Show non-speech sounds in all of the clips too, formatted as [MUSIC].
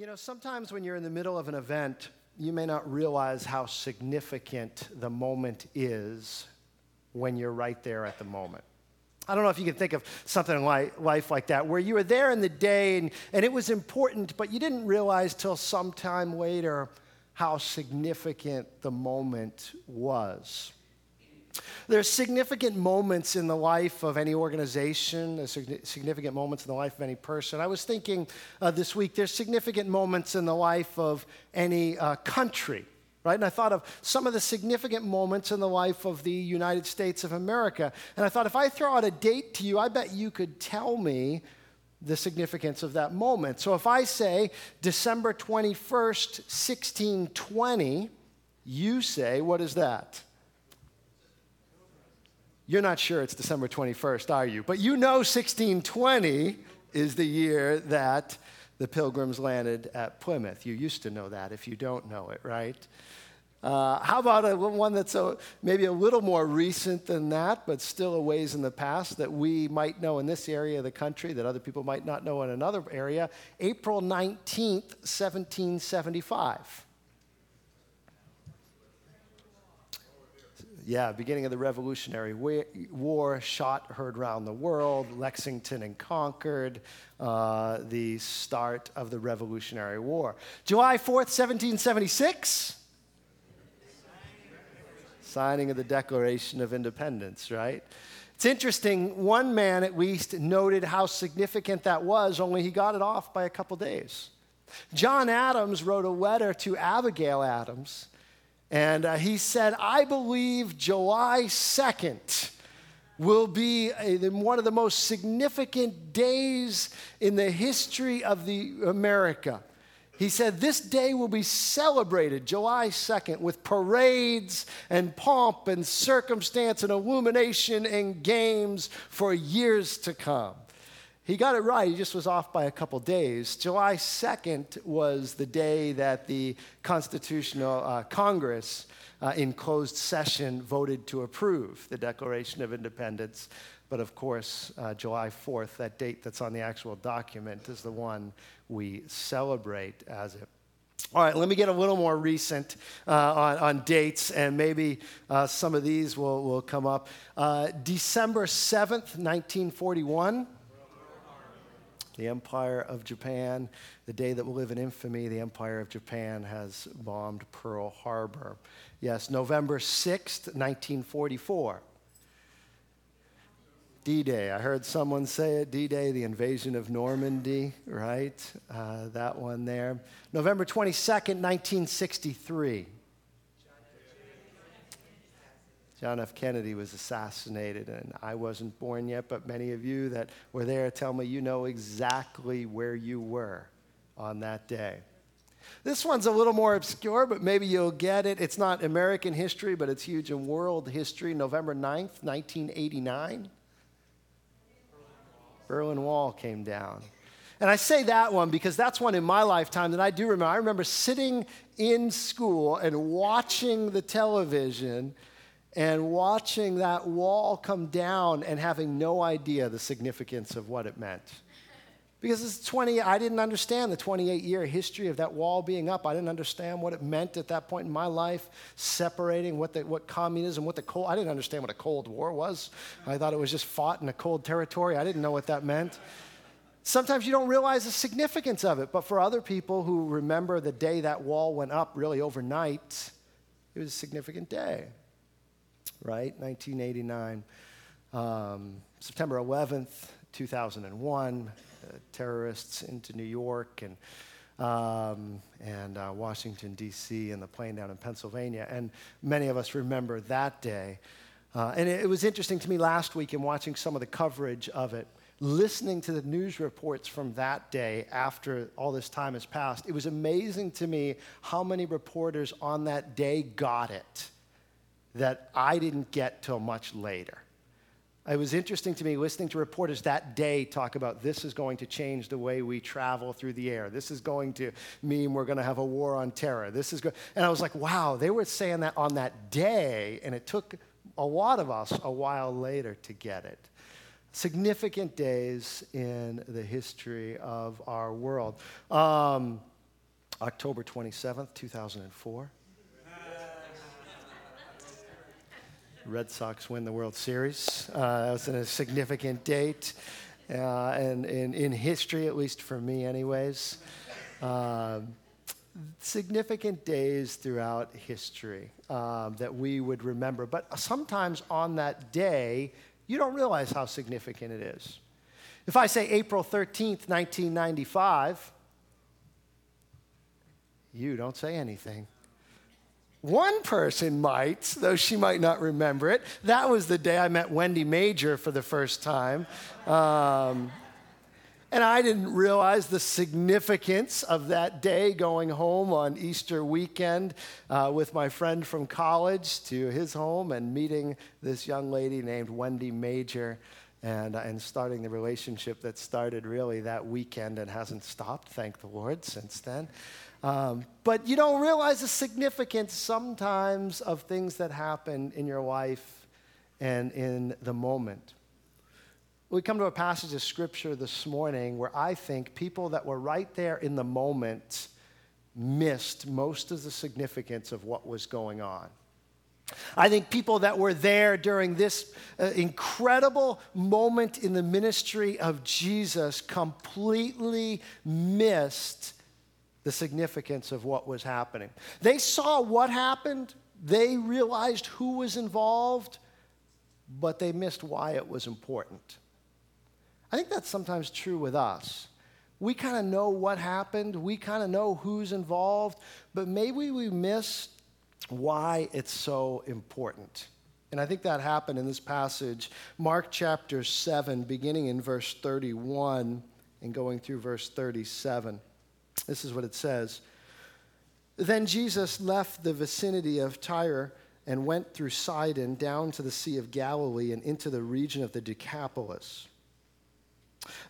You know, sometimes when you're in the middle of an event, you may not realize how significant the moment is when you're right there at the moment. I don't know if you can think of something like life like that, where you were there in the day and, and it was important, but you didn't realize till sometime later how significant the moment was. There's significant moments in the life of any organization, significant moments in the life of any person. I was thinking uh, this week, there's significant moments in the life of any uh, country, right? And I thought of some of the significant moments in the life of the United States of America. And I thought if I throw out a date to you, I bet you could tell me the significance of that moment. So if I say December 21st, 1620, you say, what is that? You're not sure it's December 21st, are you? But you know 1620 is the year that the pilgrims landed at Plymouth. You used to know that if you don't know it, right? Uh, how about a, one that's a, maybe a little more recent than that, but still a ways in the past that we might know in this area of the country that other people might not know in another area? April 19th, 1775. Yeah, beginning of the Revolutionary War, shot heard around the world, Lexington and Concord, uh, the start of the Revolutionary War. July 4th, 1776, signing of the Declaration of Independence, right? It's interesting, one man at least noted how significant that was, only he got it off by a couple days. John Adams wrote a letter to Abigail Adams and uh, he said, I believe July 2nd will be a, one of the most significant days in the history of the America. He said, This day will be celebrated July 2nd with parades and pomp and circumstance and illumination and games for years to come. He got it right. He just was off by a couple days. July 2nd was the day that the Constitutional uh, Congress, uh, in closed session, voted to approve the Declaration of Independence. But of course, uh, July 4th, that date that's on the actual document, is the one we celebrate as it. All right, let me get a little more recent uh, on, on, dates, and maybe uh, some of these will, will come up. Uh, December 7th, 1941 the Empire of Japan. The day that will live in infamy, the Empire of Japan has bombed Pearl Harbor. Yes, November 6th, 1944. D Day. I heard someone say it D Day, the invasion of Normandy, right? Uh, that one there. November 22nd, 1963. John F. Kennedy was assassinated, and I wasn't born yet, but many of you that were there tell me you know exactly where you were on that day. This one's a little more obscure, but maybe you'll get it. It's not American history, but it's huge in world history. November 9th, 1989. Berlin Wall came down. And I say that one because that's one in my lifetime that I do remember. I remember sitting in school and watching the television and watching that wall come down and having no idea the significance of what it meant. Because it's 20, I didn't understand the 28 year history of that wall being up. I didn't understand what it meant at that point in my life, separating what, the, what communism, what the cold, I didn't understand what a Cold War was. I thought it was just fought in a cold territory. I didn't know what that meant. Sometimes you don't realize the significance of it, but for other people who remember the day that wall went up really overnight, it was a significant day right? 1989. Um, September 11th, 2001, uh, terrorists into New York and, um, and uh, Washington, D.C., and the plane down in Pennsylvania. And many of us remember that day. Uh, and it, it was interesting to me last week in watching some of the coverage of it listening to the news reports from that day after all this time has passed, it was amazing to me how many reporters on that day got it that I didn't get till much later. It was interesting to me listening to reporters that day talk about this is going to change the way we travel through the air. This is going to mean we're going to have a war on terror. This is go-. and I was like, wow, they were saying that on that day, and it took a lot of us a while later to get it. Significant days in the history of our world. Um, October 27th, 2004. Red Sox win the World Series. Uh, that was a significant date, uh, and, and, in history, at least for me, anyways. Uh, significant days throughout history um, that we would remember. But sometimes on that day, you don't realize how significant it is. If I say April 13th, 1995, you don't say anything. One person might, though she might not remember it. That was the day I met Wendy Major for the first time. Um, and I didn't realize the significance of that day going home on Easter weekend uh, with my friend from college to his home and meeting this young lady named Wendy Major and, uh, and starting the relationship that started really that weekend and hasn't stopped, thank the Lord, since then. Um, but you don't realize the significance sometimes of things that happen in your life and in the moment. We come to a passage of scripture this morning where I think people that were right there in the moment missed most of the significance of what was going on. I think people that were there during this uh, incredible moment in the ministry of Jesus completely missed the significance of what was happening. They saw what happened, they realized who was involved, but they missed why it was important. I think that's sometimes true with us. We kind of know what happened, we kind of know who's involved, but maybe we miss why it's so important. And I think that happened in this passage, Mark chapter 7, beginning in verse 31 and going through verse 37. This is what it says. Then Jesus left the vicinity of Tyre and went through Sidon down to the Sea of Galilee and into the region of the Decapolis.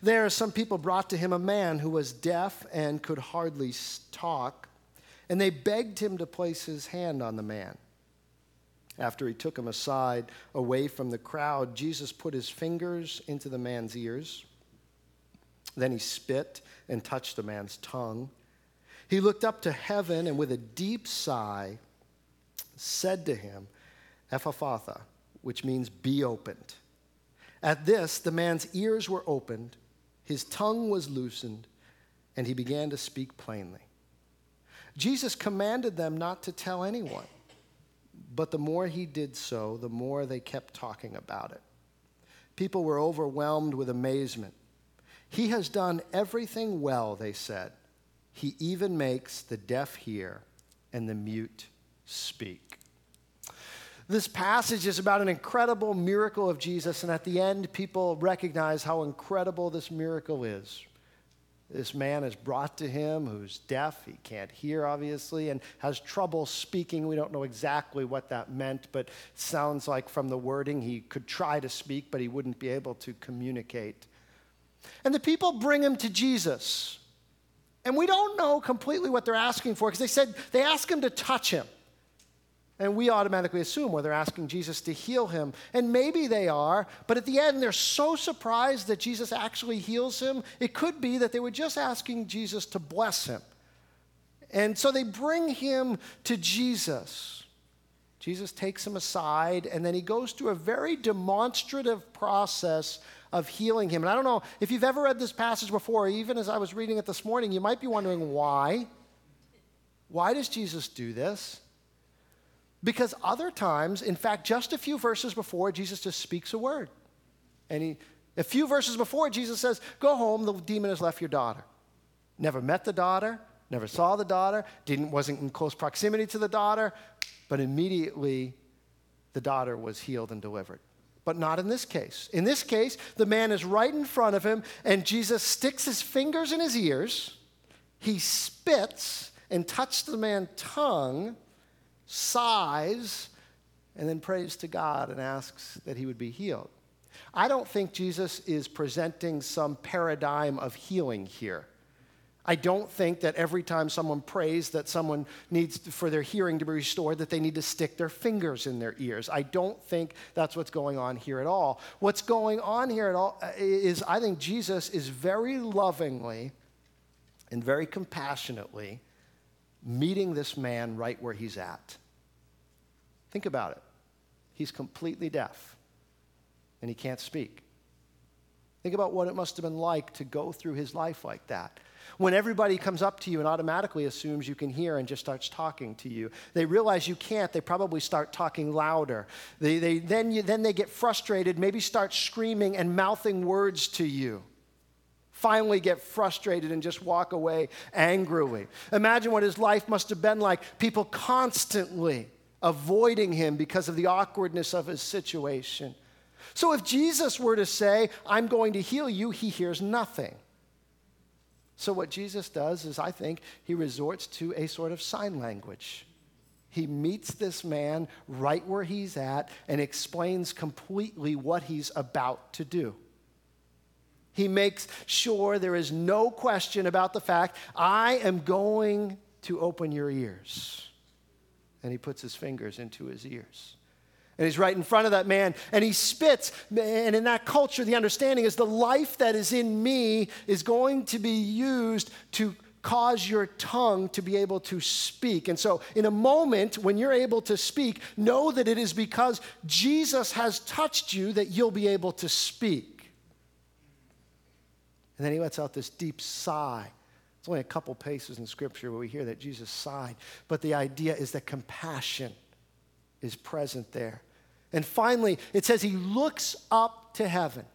There, some people brought to him a man who was deaf and could hardly talk, and they begged him to place his hand on the man. After he took him aside, away from the crowd, Jesus put his fingers into the man's ears. Then he spit and touched the man's tongue. He looked up to heaven and, with a deep sigh, said to him, Ephphatha, which means be opened. At this, the man's ears were opened, his tongue was loosened, and he began to speak plainly. Jesus commanded them not to tell anyone, but the more he did so, the more they kept talking about it. People were overwhelmed with amazement. He has done everything well, they said. He even makes the deaf hear and the mute speak. This passage is about an incredible miracle of Jesus, and at the end, people recognize how incredible this miracle is. This man is brought to him who's deaf, he can't hear, obviously, and has trouble speaking. We don't know exactly what that meant, but sounds like from the wording he could try to speak, but he wouldn't be able to communicate. And the people bring him to Jesus. And we don't know completely what they're asking for because they said they ask him to touch him. And we automatically assume well, they're asking Jesus to heal him. And maybe they are, but at the end, they're so surprised that Jesus actually heals him. It could be that they were just asking Jesus to bless him. And so they bring him to Jesus. Jesus takes him aside, and then he goes through a very demonstrative process of healing him. And I don't know if you've ever read this passage before, even as I was reading it this morning, you might be wondering why. Why does Jesus do this? Because other times, in fact, just a few verses before, Jesus just speaks a word. And he, a few verses before, Jesus says, Go home, the demon has left your daughter. Never met the daughter, never saw the daughter, didn't, wasn't in close proximity to the daughter, but immediately the daughter was healed and delivered. But not in this case. In this case, the man is right in front of him, and Jesus sticks his fingers in his ears. He spits and touches the man's tongue sighs, and then prays to God and asks that he would be healed. I don't think Jesus is presenting some paradigm of healing here. I don't think that every time someone prays that someone needs for their hearing to be restored that they need to stick their fingers in their ears. I don't think that's what's going on here at all. What's going on here at all uh, is I think Jesus is very lovingly and very compassionately meeting this man right where he's at. Think about it. He's completely deaf and he can't speak. Think about what it must have been like to go through his life like that. When everybody comes up to you and automatically assumes you can hear and just starts talking to you, they realize you can't, they probably start talking louder. They, they, then, you, then they get frustrated, maybe start screaming and mouthing words to you finally get frustrated and just walk away angrily. Imagine what his life must have been like. People constantly avoiding him because of the awkwardness of his situation. So if Jesus were to say, I'm going to heal you, he hears nothing. So what Jesus does is, I think, he resorts to a sort of sign language. He meets this man right where he's at and explains completely what he's about to do. He makes sure there is no question about the fact, I am going to open your ears. And he puts his fingers into his ears. And he's right in front of that man and he spits. And in that culture, the understanding is the life that is in me is going to be used to cause your tongue to be able to speak. And so, in a moment when you're able to speak, know that it is because Jesus has touched you that you'll be able to speak. And then he lets out this deep sigh. It's only a couple paces in Scripture where we hear that Jesus sighed. But the idea is that compassion is present there. And finally, it says he looks up to heaven.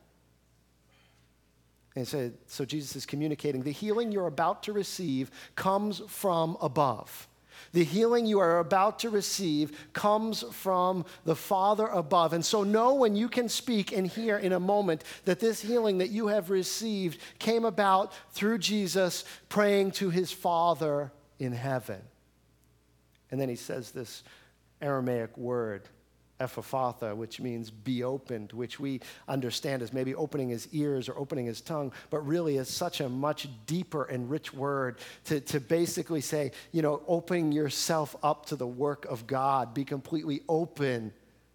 And so, so Jesus is communicating the healing you're about to receive comes from above. The healing you are about to receive comes from the Father above. And so know when you can speak and hear in a moment that this healing that you have received came about through Jesus praying to his Father in heaven. And then he says this Aramaic word Ephphatha, which means be opened, which we understand as maybe opening his ears or opening his tongue, but really is such a much deeper and rich word to, to basically say, you know, opening yourself up to the work of God, be completely open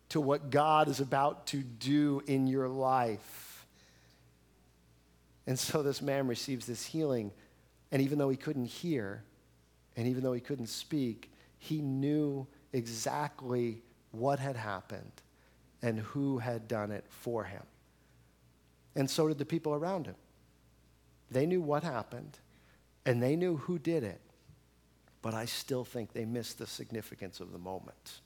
to what God is about to do in your life. And so this man receives this healing, and even though he couldn't hear, and even though he couldn't speak, he knew exactly what had happened and who had done it for him. And so did the people around him. They knew what happened and they knew who did it, but I still think they missed the significance of the moment.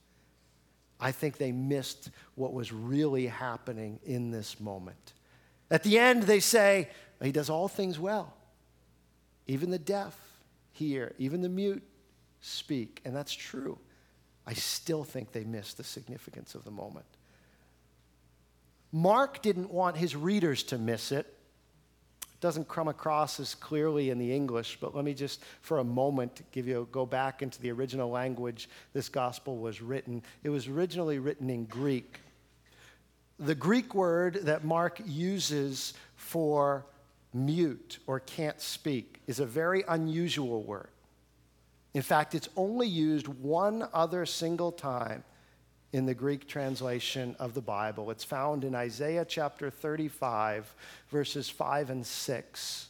I think they missed what was really happening in this moment. At the end, they say, He does all things well. Even the deaf hear, even the mute speak. And that's true. I still think they missed the significance of the moment. Mark didn't want his readers to miss it. It doesn't come across as clearly in the English, but let me just for a moment give you go back into the original language this gospel was written. It was originally written in Greek. The Greek word that Mark uses for mute or can't speak is a very unusual word. In fact, it's only used one other single time in the Greek translation of the Bible. It's found in Isaiah chapter 35, verses 5 and 6.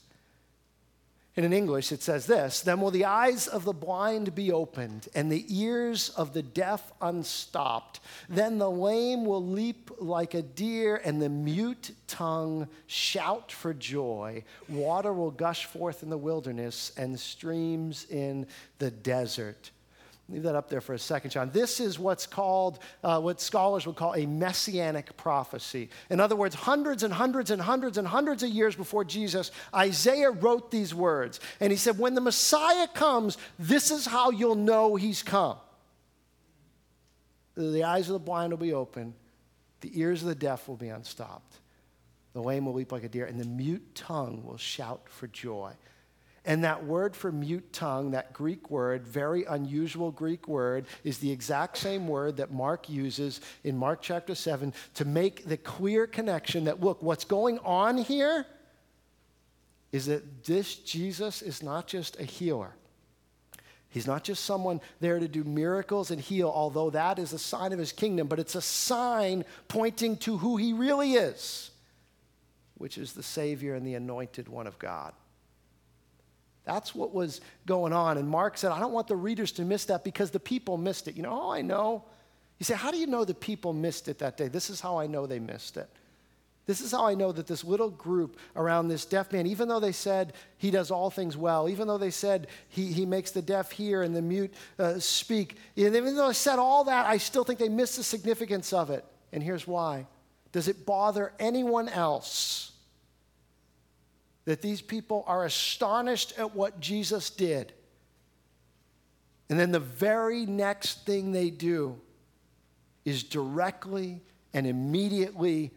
And in English, it says this Then will the eyes of the blind be opened, and the ears of the deaf unstopped. Then the lame will leap like a deer, and the mute tongue shout for joy. Water will gush forth in the wilderness, and streams in the desert. Leave that up there for a second, John. This is what's called, uh, what scholars would call a messianic prophecy. In other words, hundreds and hundreds and hundreds and hundreds of years before Jesus, Isaiah wrote these words. And he said, When the Messiah comes, this is how you'll know he's come. The eyes of the blind will be open, the ears of the deaf will be unstopped, the lame will leap like a deer, and the mute tongue will shout for joy. And that word for mute tongue, that Greek word, very unusual Greek word, is the exact same word that Mark uses in Mark chapter 7 to make the clear connection that, look, what's going on here is that this Jesus is not just a healer. He's not just someone there to do miracles and heal, although that is a sign of his kingdom, but it's a sign pointing to who he really is, which is the Savior and the anointed one of God. That's what was going on. And Mark said, I don't want the readers to miss that because the people missed it. You know oh, I know? You say, How do you know the people missed it that day? This is how I know they missed it. This is how I know that this little group around this deaf man, even though they said he does all things well, even though they said he, he makes the deaf hear and the mute uh, speak, even though I said all that, I still think they missed the significance of it. And here's why Does it bother anyone else that these people are astonished at what Jesus did? And then the very next thing they do is directly and immediately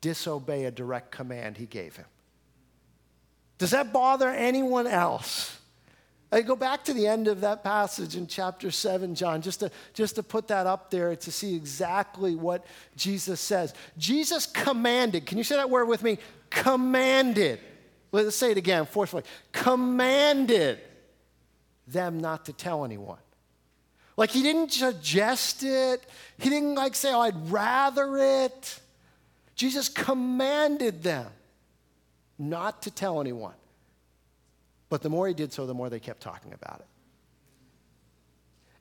disobey a direct command he gave him. Does that bother anyone else? I go back to the end of that passage in chapter 7, John, just to, just to put that up there to see exactly what Jesus says. Jesus commanded, can you say that word with me? Commanded. Let's say it again, forcefully. Commanded them not to tell anyone. Like he didn't suggest it, he didn't like say, oh, I'd rather it. Jesus commanded them not to tell anyone. But the more he did so, the more they kept talking about it.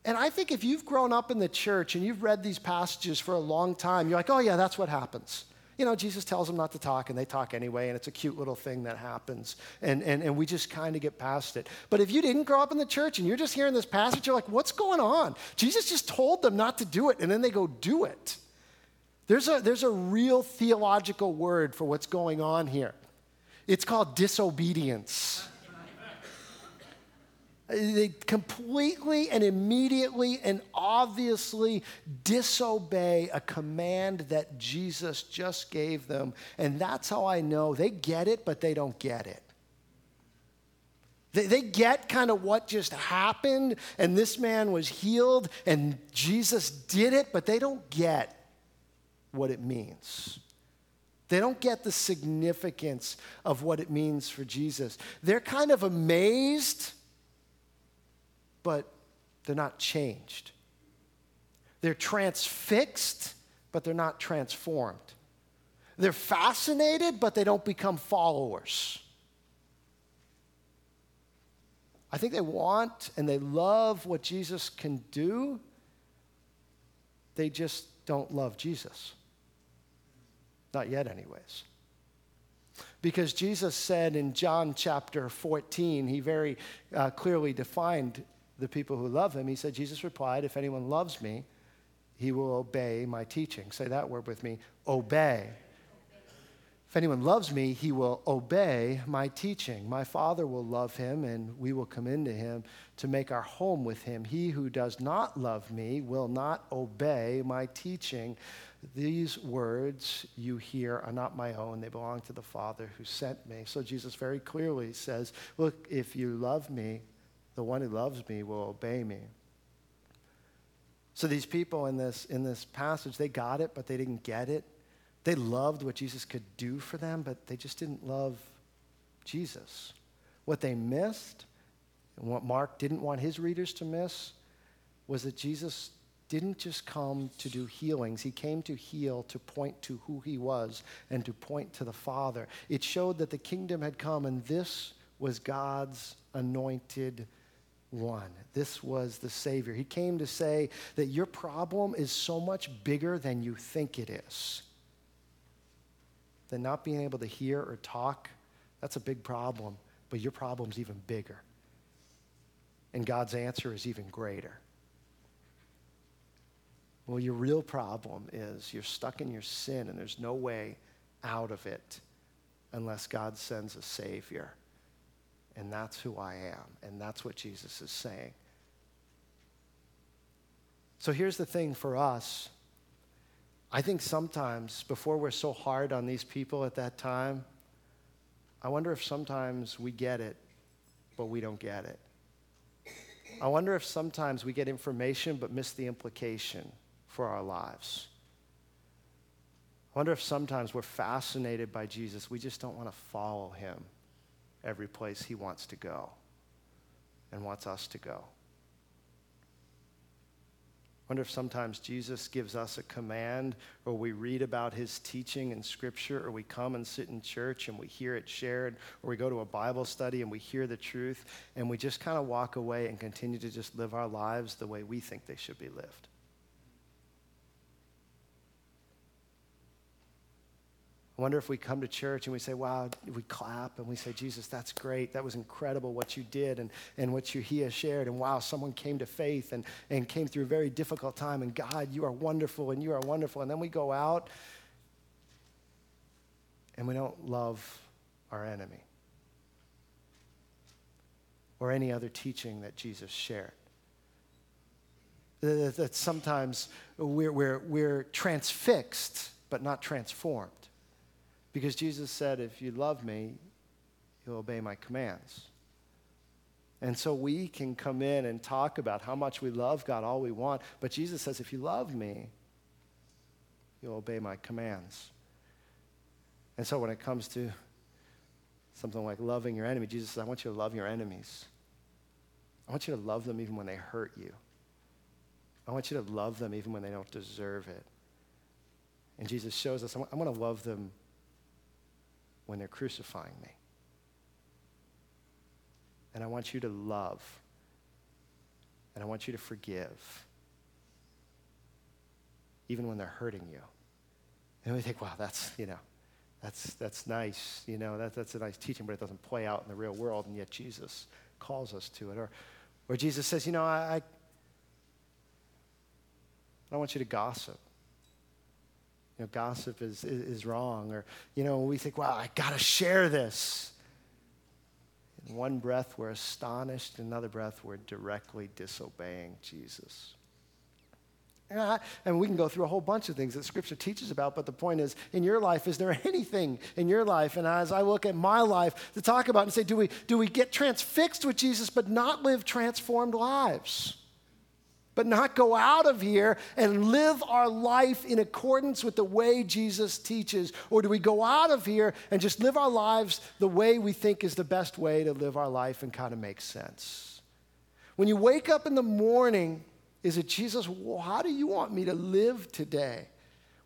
And I think if you've grown up in the church and you've read these passages for a long time, you're like, oh, yeah, that's what happens. You know, Jesus tells them not to talk, and they talk anyway, and it's a cute little thing that happens. And, and, and we just kind of get past it. But if you didn't grow up in the church and you're just hearing this passage, you're like, what's going on? Jesus just told them not to do it, and then they go do it. There's a, there's a real theological word for what's going on here. It's called disobedience. They completely and immediately and obviously disobey a command that Jesus just gave them. And that's how I know they get it, but they don't get it. They, they get kind of what just happened, and this man was healed, and Jesus did it, but they don't get what it means. They don't get the significance of what it means for Jesus. They're kind of amazed, but they're not changed. They're transfixed, but they're not transformed. They're fascinated, but they don't become followers. I think they want and they love what Jesus can do. They just don't love Jesus. Not yet, anyways. Because Jesus said in John chapter 14, he very uh, clearly defined the people who love him. He said, Jesus replied, If anyone loves me, he will obey my teaching. Say that word with me obey. If anyone loves me, he will obey my teaching. My Father will love him, and we will come into him to make our home with him. He who does not love me will not obey my teaching. These words you hear are not my own, they belong to the Father who sent me. So Jesus very clearly says, Look, if you love me, the one who loves me will obey me. So these people in this, in this passage, they got it, but they didn't get it. They loved what Jesus could do for them, but they just didn't love Jesus. What they missed, and what Mark didn't want his readers to miss, was that Jesus didn't just come to do healings, he came to heal to point to who he was and to point to the Father. It showed that the kingdom had come, and this was God's anointed one. This was the Savior. He came to say that your problem is so much bigger than you think it is. That not being able to hear or talk, that's a big problem, but your problem's even bigger. And God's answer is even greater. Well, your real problem is you're stuck in your sin and there's no way out of it unless God sends a Savior. And that's who I am. And that's what Jesus is saying. So here's the thing for us. I think sometimes, before we're so hard on these people at that time, I wonder if sometimes we get it, but we don't get it. I wonder if sometimes we get information but miss the implication for our lives. I wonder if sometimes we're fascinated by Jesus. We just don't want to follow him every place he wants to go and wants us to go. I wonder if sometimes Jesus gives us a command, or we read about his teaching in Scripture, or we come and sit in church and we hear it shared, or we go to a Bible study and we hear the truth, and we just kind of walk away and continue to just live our lives the way we think they should be lived. I wonder if we come to church and we say, wow, we clap and we say, Jesus, that's great. That was incredible what you did and, and what you, he has shared. And wow, someone came to faith and, and came through a very difficult time. And God, you are wonderful and you are wonderful. And then we go out and we don't love our enemy or any other teaching that Jesus shared. That sometimes we're, we're, we're transfixed but not transformed. Because Jesus said, if you love me, you'll obey my commands. And so we can come in and talk about how much we love God all we want, but Jesus says, if you love me, you'll obey my commands. And so when it comes to something like loving your enemy, Jesus says, I want you to love your enemies. I want you to love them even when they hurt you. I want you to love them even when they don't deserve it. And Jesus shows us, I'm going to love them when they're crucifying me. And I want you to love. And I want you to forgive. Even when they're hurting you. And we think, wow, that's, you know, that's, that's nice. You know, that, that's a nice teaching, but it doesn't play out in the real world. And yet Jesus calls us to it. Or, or Jesus says, you know, I, I, I don't want you to gossip you know, gossip is, is, is wrong. Or, you know, we think, wow, I got to share this. In one breath, we're astonished. In another breath, we're directly disobeying Jesus. And, I, and, we can go through a whole bunch of things that Scripture teaches about, but the point is, in your life, is there [LAUGHS] anything in your life? And as I look at my life, to talk about and say, do we, do we get transfixed with Jesus but not live transformed lives? But not go out of here and live our life in accordance with the way Jesus teaches? Or do we go out of here and just live our lives the way we think is the best way to live our life and kind of make sense? When you wake up in the morning, is it Jesus, how do you want me to live today?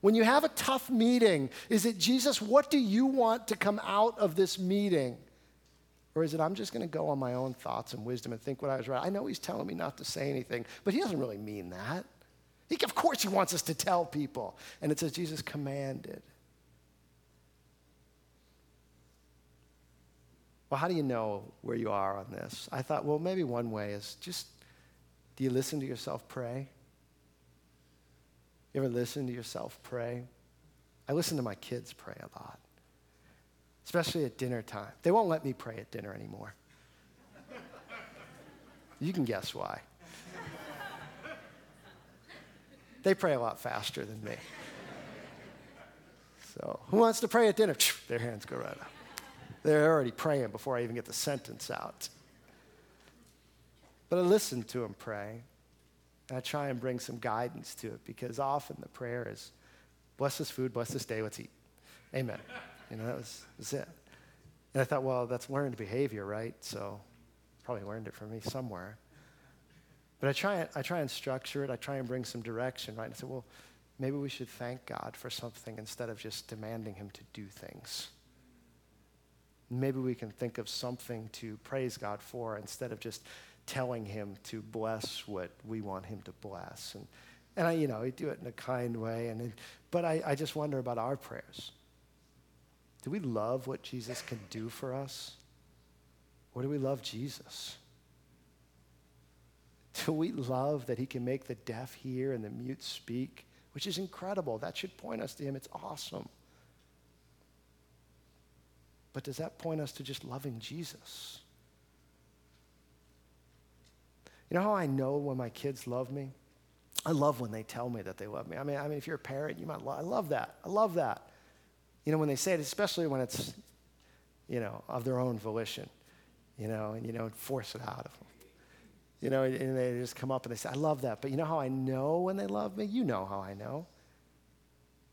When you have a tough meeting, is it Jesus, what do you want to come out of this meeting? Or is it, I'm just going to go on my own thoughts and wisdom and think what I was right? I know he's telling me not to say anything, but he doesn't really mean that. He, of course, he wants us to tell people. And it says Jesus commanded. Well, how do you know where you are on this? I thought, well, maybe one way is just do you listen to yourself pray? You ever listen to yourself pray? I listen to my kids pray a lot especially at dinner time. They won't let me pray at dinner anymore. You can guess why. They pray a lot faster than me. So, who wants to pray at dinner? Their hands go right up. They're already praying before I even get the sentence out. But I listen to them pray, and I try and bring some guidance to it because often the prayer is, bless this food, bless this day, let's eat. Amen. You know, that was, was it. And I thought, well, that's learned behavior, right? So probably learned it from me somewhere. But I try, I try and structure it. I try and bring some direction, right? And I said, well, maybe we should thank God for something instead of just demanding Him to do things. Maybe we can think of something to praise God for instead of just telling Him to bless what we want Him to bless. And, and I, you know, I do it in a kind way. And but I, I just wonder about our prayers. Do we love what Jesus can do for us? Or do we love Jesus? [LAUGHS] Do we love that he can make the deaf hear and the mute speak, which is incredible? That should point us to him. It's awesome. But does that point us to just loving Jesus? You know how I know when my kids love me? I love when they tell me that they love me. I mean, I mean, if you're a parent, you might. Love, I love that. I love that. You know, when they say it, especially when it's, you know, of their own volition, you know, and you don't force it out of them. You know, and they just come up and they say, I love that. But you know how I know when they love me? You know how I know.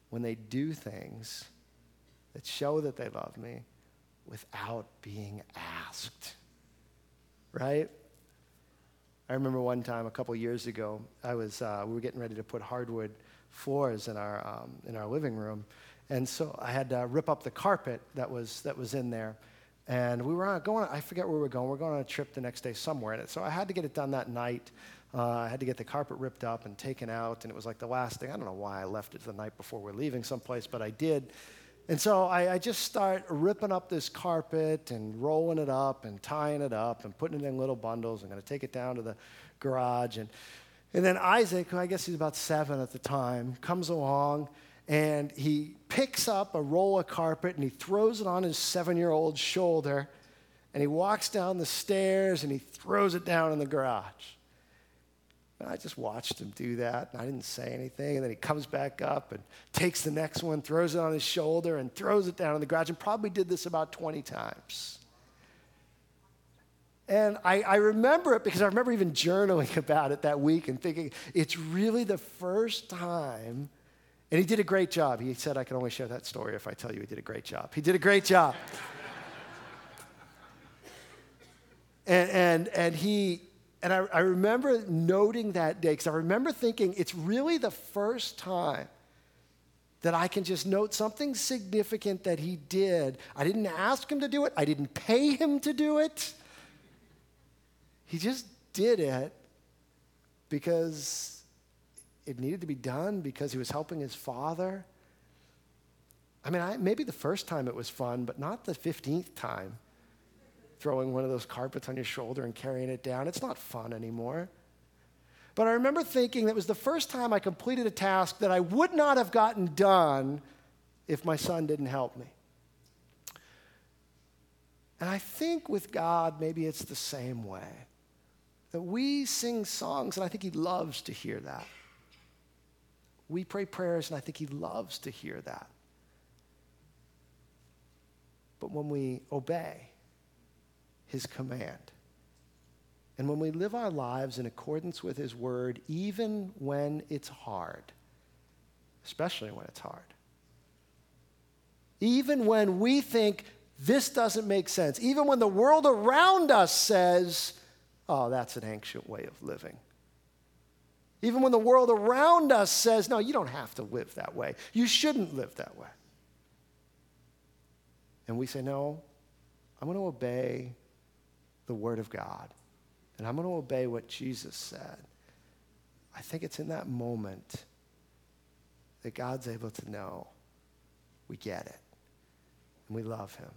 When they do things that show that they love me without being asked. Right? I remember one time a couple years ago, I was, uh, we were getting ready to put hardwood floors in our, um, in our living room. And so I had to rip up the carpet that was, that was in there. And we were going, I forget where we were going. We are going on a trip the next day somewhere. And so I had to get it done that night. Uh, I had to get the carpet ripped up and taken out. And it was like the last thing. I don't know why I left it the night before we're leaving someplace, but I did. And so I, I, just start ripping up this carpet and rolling it up and tying it up and putting it in little bundles. I'm going to take it down to the garage. And, and then Isaac, who I guess he's about seven at the time, comes along and he picks up a roll of carpet and he throws it on his seven year old shoulder. And he walks down the stairs and he throws it down in the garage. And I just watched him do that, and I didn't say anything. And then he comes back up and takes the next one, throws it on his shoulder, and throws it down in the garage, and probably did this about 20 times. And I, I, remember it because I remember even journaling [LAUGHS] about it that week and thinking, it's really the first time. And he did a great job. He said, I can only share that story if I tell you he did a great job. He did a great job. [LAUGHS] and, and, and he, and I, I remember noting that day because I remember thinking it's really the first time that I can just note something significant that he did. I didn't ask him to do it, I didn't pay him to do it. He just did it because it needed to be done, because he was helping his father. I mean, I, maybe the first time it was fun, but not the 15th time throwing one of those carpets on your shoulder and carrying it down. It's not fun anymore. But I remember thinking that was the first time I completed a task that I would not have gotten done if my son didn't help me. And I think with God, maybe it's the same way. That we sing songs, and I think He loves to hear that. We pray prayers, and I think He loves to hear that. But when we obey, his command. And when we live our lives in accordance with his word, even when it's hard, especially when it's hard, even when we think this doesn't make sense, even when the world around us says, oh, that's an ancient way of living. Even when the world around us says, no, you don't have to live that way. You shouldn't live that way. And we say, no, I'm going to obey the Word of God. And I'm going to obey what Jesus said. I think it's in that moment that God's able to know we get it and we love Him.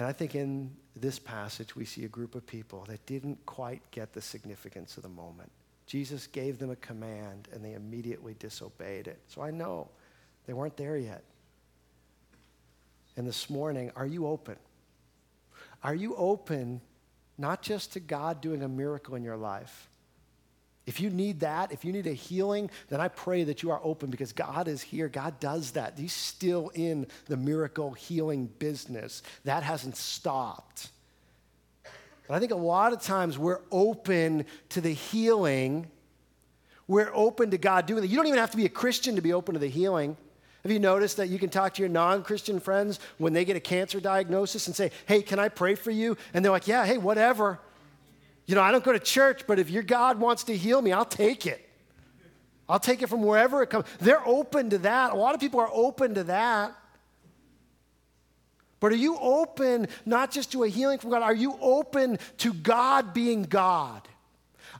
And I think in this passage, we see a group of people that didn't quite get the significance of the moment. Jesus gave them a command and they immediately disobeyed it. So I know they weren't there yet. And this morning, are you open? Are you open not just to God doing a miracle in your life? If you need that, if you need a healing, then I pray that you are open because God is here. God does that. He's still in the miracle healing business. That hasn't stopped. But I think a lot of times we're open to the healing. We're open to God doing it. You don't even have to be a Christian to be open to the healing. Have you noticed that you can talk to your non Christian friends when they get a cancer diagnosis and say, hey, can I pray for you? And they're like, yeah, hey, whatever. You know, I don't go to church, but if your God wants to heal me, I'll take it. I'll take it from wherever it comes. They're open to that. A lot of people are open to that. But are you open not just to a healing from God? Are you open to God being God?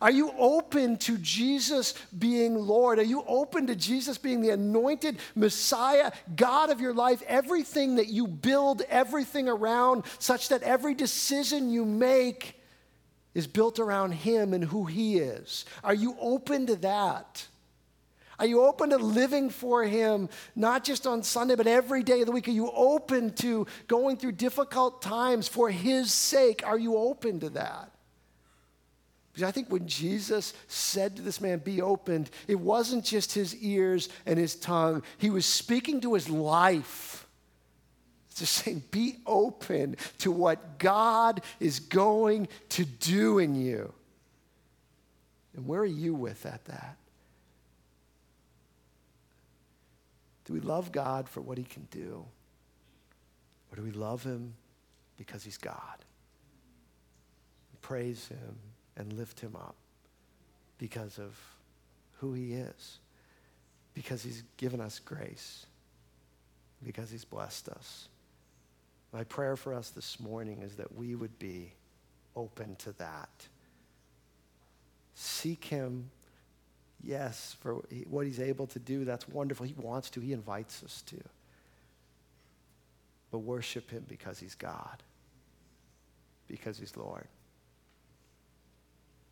Are you open to Jesus being Lord? Are you open to Jesus being the anointed Messiah, God of your life? Everything that you build, everything around, such that every decision you make is built around Him and who He is. Are you open to that? Are you open to living for Him, not just on Sunday, but every day of the week? Are you open to going through difficult times for His sake? Are you open to that? Because I think when Jesus said to this man, Be opened, it wasn't just his ears and his tongue, he was speaking to his life. Just saying, Be open to what God is going to do in you. And where are you with at that? Do we love God for what he can do? Or do we love him because he's God? praise him and lift him up because of who he is, because he's given us grace, because he's blessed us. My prayer for us this morning is that we would be open to that. Seek him, yes, for what he's able to do. That's wonderful. He wants to, he invites us to. But worship him because he's God, because he's Lord.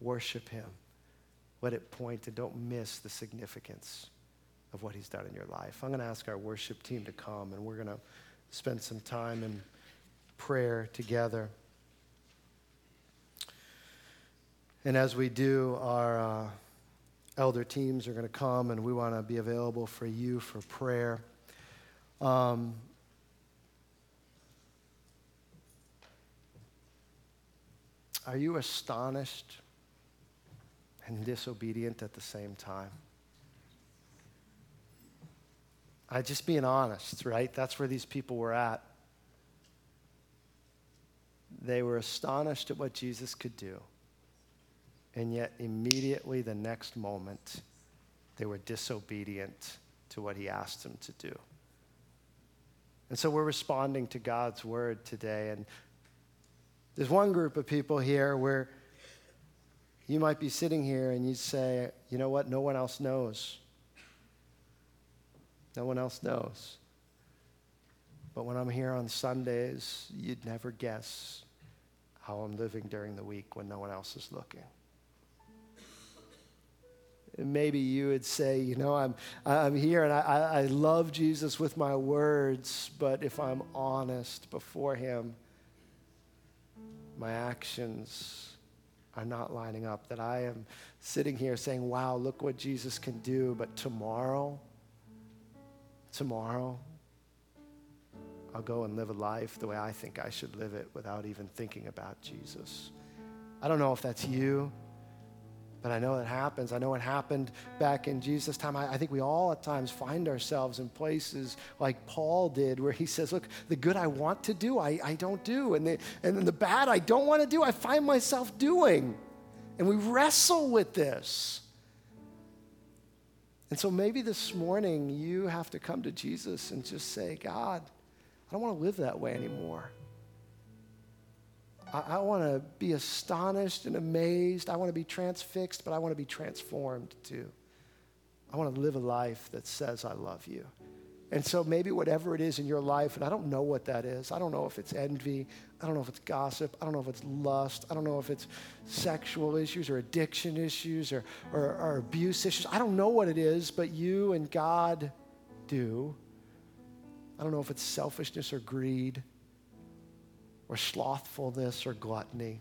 Worship him. Let it and don't miss the significance of what he's done in your life. I'm going to ask our worship team to come and we're going to spend some time in prayer together. And as we do, our uh, elder teams are going to come and we want to be available for you for prayer. Um, are you astonished and disobedient at the same time? I just being honest, right? That's where these people were at. They were astonished at what Jesus could do. And yet, immediately the next moment, they were disobedient to what he asked them to do. And so we're responding to God's word today. And there's one group of people here where you might be sitting here and you say, you know what? No one else knows. No one else knows. But when I'm here on Sundays, you'd never guess how I'm living during the week when no one else is looking. Maybe you would say, you know, I'm, I'm here and I, I love Jesus with my words, but if I'm honest before Him, my actions are not lining up, that I am sitting here saying, wow, look what Jesus can do, but tomorrow, tomorrow, I'll go and live a life the way I think I should live it without even thinking about Jesus. I don't know if that's you, but I know it happens. I know it happened back in Jesus' time. I, I, think we all at times find ourselves in places like Paul did, where he says, Look, the good I want to do, I, I don't do. And the, and the bad I don't want to do, I find myself doing. And we wrestle with this. And so maybe this morning you have to come to Jesus and just say, God, I don't want to live that way anymore. I, I want to be astonished and amazed. I want to be transfixed, but I want to be transformed too. I want to live a life that says, I love you. And so maybe whatever it is in your life, and I don't know what that is. I don't know if it's envy. I don't know if it's gossip. I don't know if it's lust. I don't know if it's sexual issues or addiction issues or, or, or abuse issues. I don't know what it is, but you and God do. I don't know if it's selfishness or greed or slothfulness or gluttony.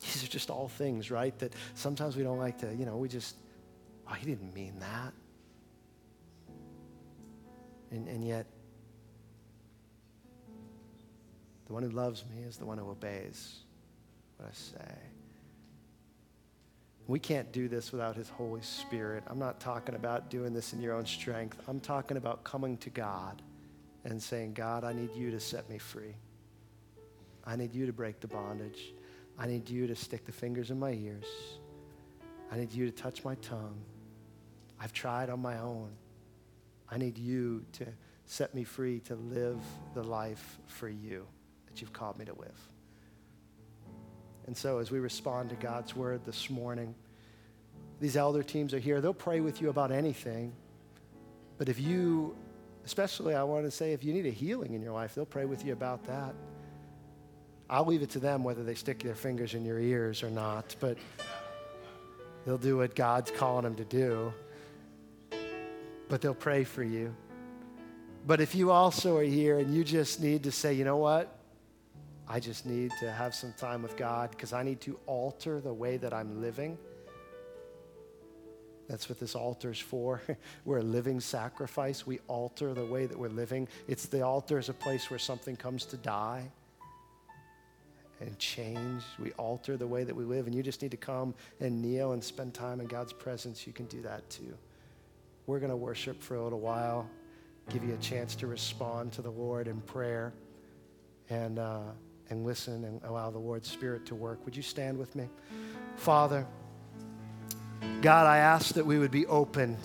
These are just all things, right? That sometimes we don't like to, you know, we just, oh, he didn't mean that. And, and yet, the one who loves me is the one who obeys what I say. We can't do this without His Holy Spirit. I'm not talking about doing this in your own strength. I'm talking about coming to God and saying, God, I need you to set me free. I need you to break the bondage. I need you to stick the fingers in my ears. I need you to touch my tongue. I've tried on my own. I need you to set me free to live the life for you that you've called me to live. And so, as we respond to God's word this morning, these elder teams are here. They'll pray with you about anything. But if you, especially, I want to say, if you need a healing in your life, they'll pray with you about that. I'll leave it to them whether they stick their fingers in your ears or not, but they'll do what God's calling them to do. But they'll pray for you. But if you also are here and you just need to say, you know what? I just need to have some time with God because I need to alter the way that I'm living. That's what this altar is for. [LAUGHS] we're a living sacrifice. We alter the way that we're living. It's the altar is a place where something comes to die and change. We alter the way that we live. And you just need to come and kneel and spend time in God's presence. You can do that too. We're going to worship for a little while, give you a chance to respond to the Lord in prayer. And, uh, and listen and allow the Lord's Spirit to work. Would you stand with me? Father, God, I ask that we would be open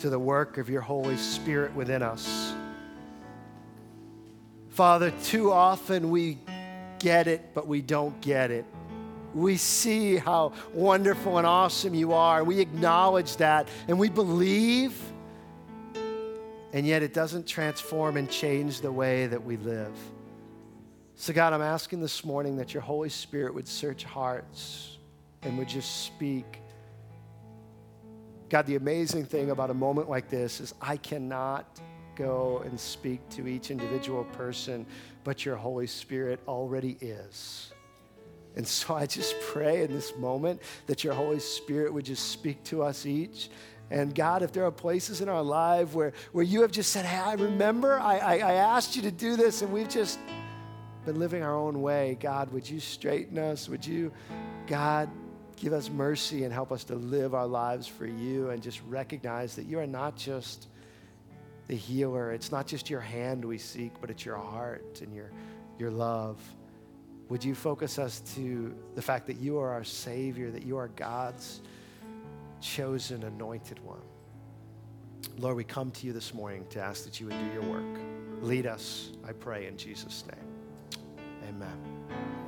to the work of your Holy Spirit within us. Father, too often we get it, but we don't get it. We see how wonderful and awesome you are. We acknowledge that and we believe, and yet it doesn't transform and change the way that we live. So, God, I'm asking this morning that your Holy Spirit would search hearts and would just speak. God, the amazing thing about a moment like this is I cannot go and speak to each individual person, but your Holy Spirit already is. And so I just pray in this moment that your Holy Spirit would just speak to us each. And God, if there are places in our life where, where you have just said, Hey, I remember I, I, I asked you to do this, and we've just been living our own way, God, would you straighten us? Would you, God, give us mercy and help us to live our lives for you and just recognize that you are not just the healer. It's not just your hand we seek, but it's your heart and your, your love. Would you focus us to the fact that you are our Savior, that you are God's chosen, anointed one? Lord, we come to you this morning to ask that you would do your work. Lead us, I pray, in Jesus' name. Amen.